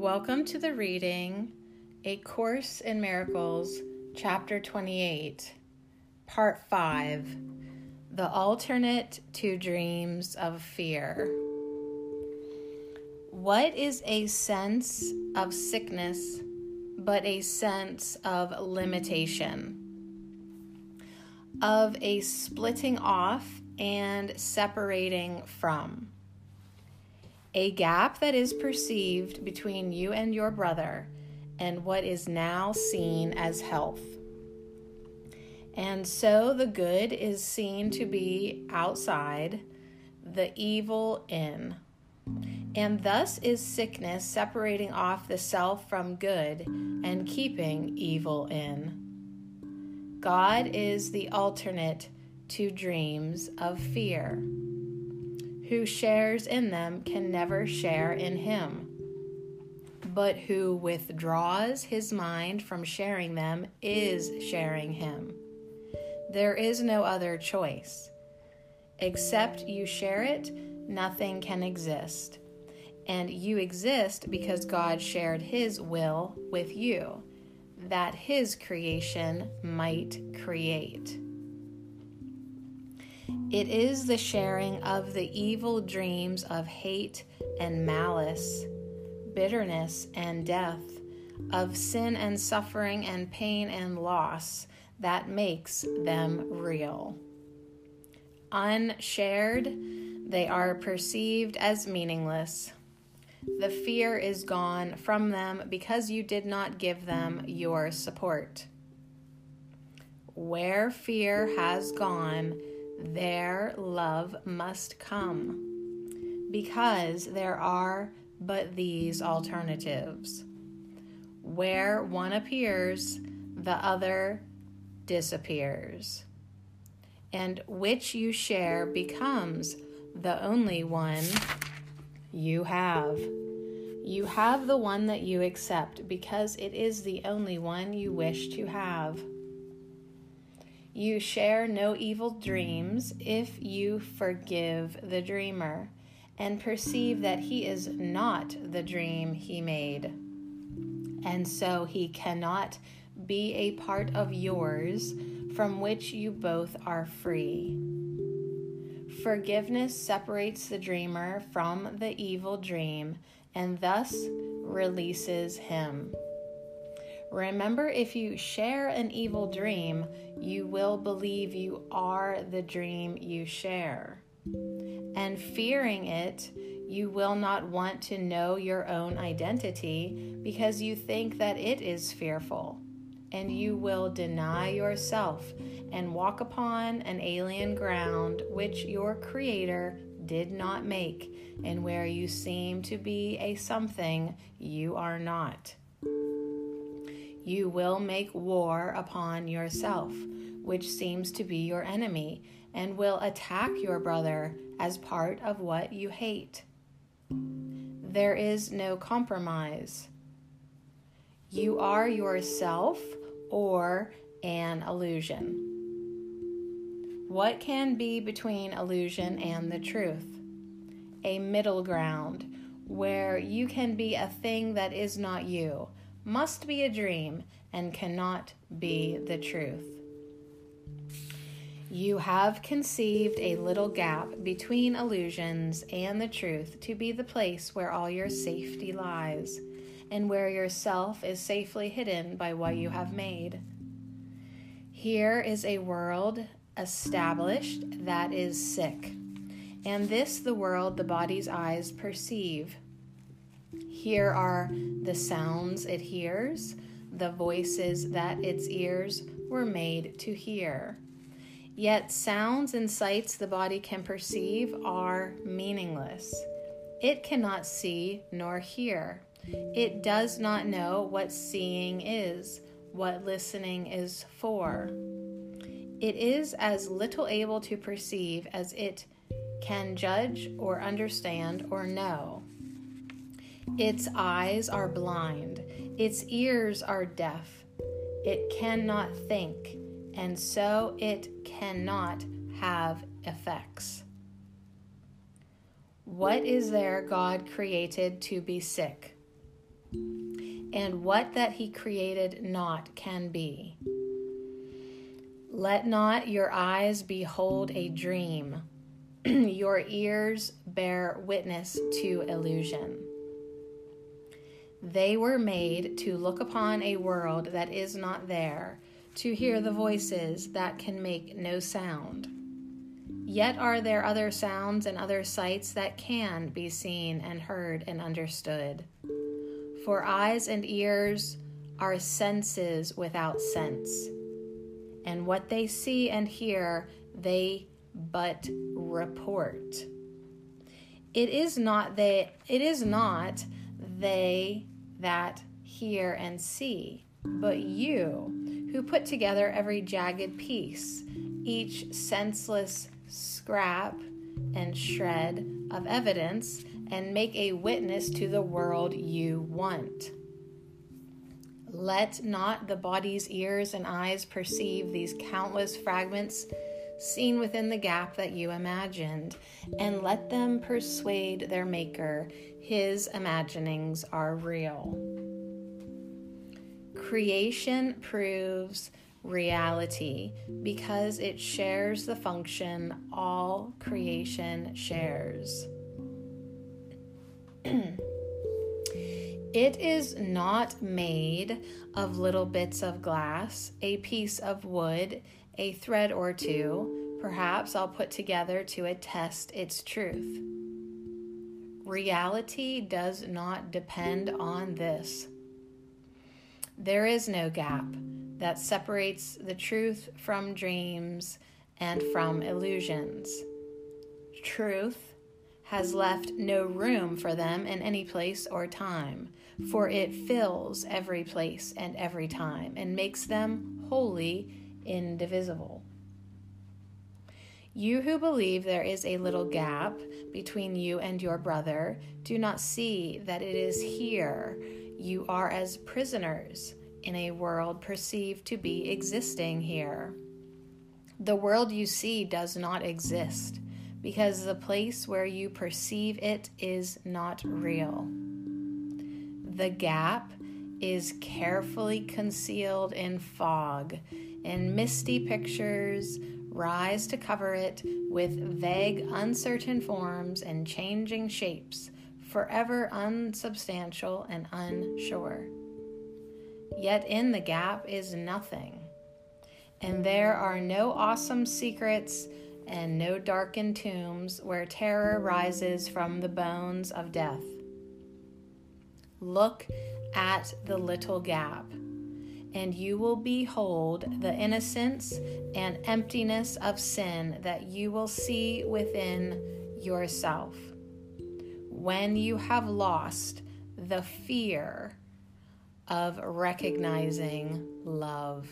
Welcome to the reading A Course in Miracles, Chapter 28, Part 5 The Alternate to Dreams of Fear. What is a sense of sickness but a sense of limitation? Of a splitting off and separating from? A gap that is perceived between you and your brother and what is now seen as health. And so the good is seen to be outside, the evil in. And thus is sickness separating off the self from good and keeping evil in. God is the alternate to dreams of fear who shares in them can never share in him. But who withdraws his mind from sharing them is sharing him. There is no other choice. Except you share it, nothing can exist. And you exist because God shared his will with you, that his creation might create. It is the sharing of the evil dreams of hate and malice, bitterness and death, of sin and suffering and pain and loss that makes them real. Unshared, they are perceived as meaningless. The fear is gone from them because you did not give them your support. Where fear has gone, there love must come because there are but these alternatives. Where one appears, the other disappears. And which you share becomes the only one you have. You have the one that you accept because it is the only one you wish to have. You share no evil dreams if you forgive the dreamer and perceive that he is not the dream he made. And so he cannot be a part of yours from which you both are free. Forgiveness separates the dreamer from the evil dream and thus releases him. Remember, if you share an evil dream, you will believe you are the dream you share. And fearing it, you will not want to know your own identity because you think that it is fearful. And you will deny yourself and walk upon an alien ground which your Creator did not make, and where you seem to be a something you are not you will make war upon yourself, which seems to be your enemy, and will attack your brother as part of what you hate. There is no compromise. You are yourself or an illusion. What can be between illusion and the truth? A middle ground where you can be a thing that is not you must be a dream and cannot be the truth. You have conceived a little gap between illusions and the truth to be the place where all your safety lies, and where yourself is safely hidden by what you have made. Here is a world established that is sick, and this the world the body's eyes perceive. Here are the sounds it hears, the voices that its ears were made to hear. Yet, sounds and sights the body can perceive are meaningless. It cannot see nor hear. It does not know what seeing is, what listening is for. It is as little able to perceive as it can judge or understand or know. Its eyes are blind, its ears are deaf. It cannot think, and so it cannot have effects. What is there God created to be sick? and what that he created not can be. Let not your eyes behold a dream, your ears bear witness to illusion. They were made to look upon a world that is not there, to hear the voices that can make no sound. Yet are there other sounds and other sights that can be seen and heard and understood. For eyes and ears are senses without sense, and what they see and hear, they but report. It is not they it is not they that hear and see, but you who put together every jagged piece, each senseless scrap and shred of evidence, and make a witness to the world you want. Let not the body's ears and eyes perceive these countless fragments seen within the gap that you imagined, and let them persuade their Maker his imaginings are real. Creation proves reality because it shares the function all creation shares. it is not made of little bits of glass, a piece of wood, a thread or two, perhaps I'll put together to attest its truth. Reality does not depend on this. There is no gap that separates the truth from dreams and from illusions. Truth has left no room for them in any place or time, for it fills every place and every time and makes them wholly indivisible. You who believe there is a little gap between you and your brother, do not see that it is here you are as prisoners in a world perceived to be existing here. The world you see does not exist because the place where you perceive it is not real. The gap is carefully concealed in fog, and misty pictures rise to cover it with vague, uncertain forms and changing shapes, forever unsubstantial and unsure. Yet in the gap is nothing, and there are no awesome secrets and no darkened tombs where terror rises from the bones of death. Look at the little gap and you will behold the innocence and emptiness of sin that you will see within yourself. When you have lost the fear of recognizing love.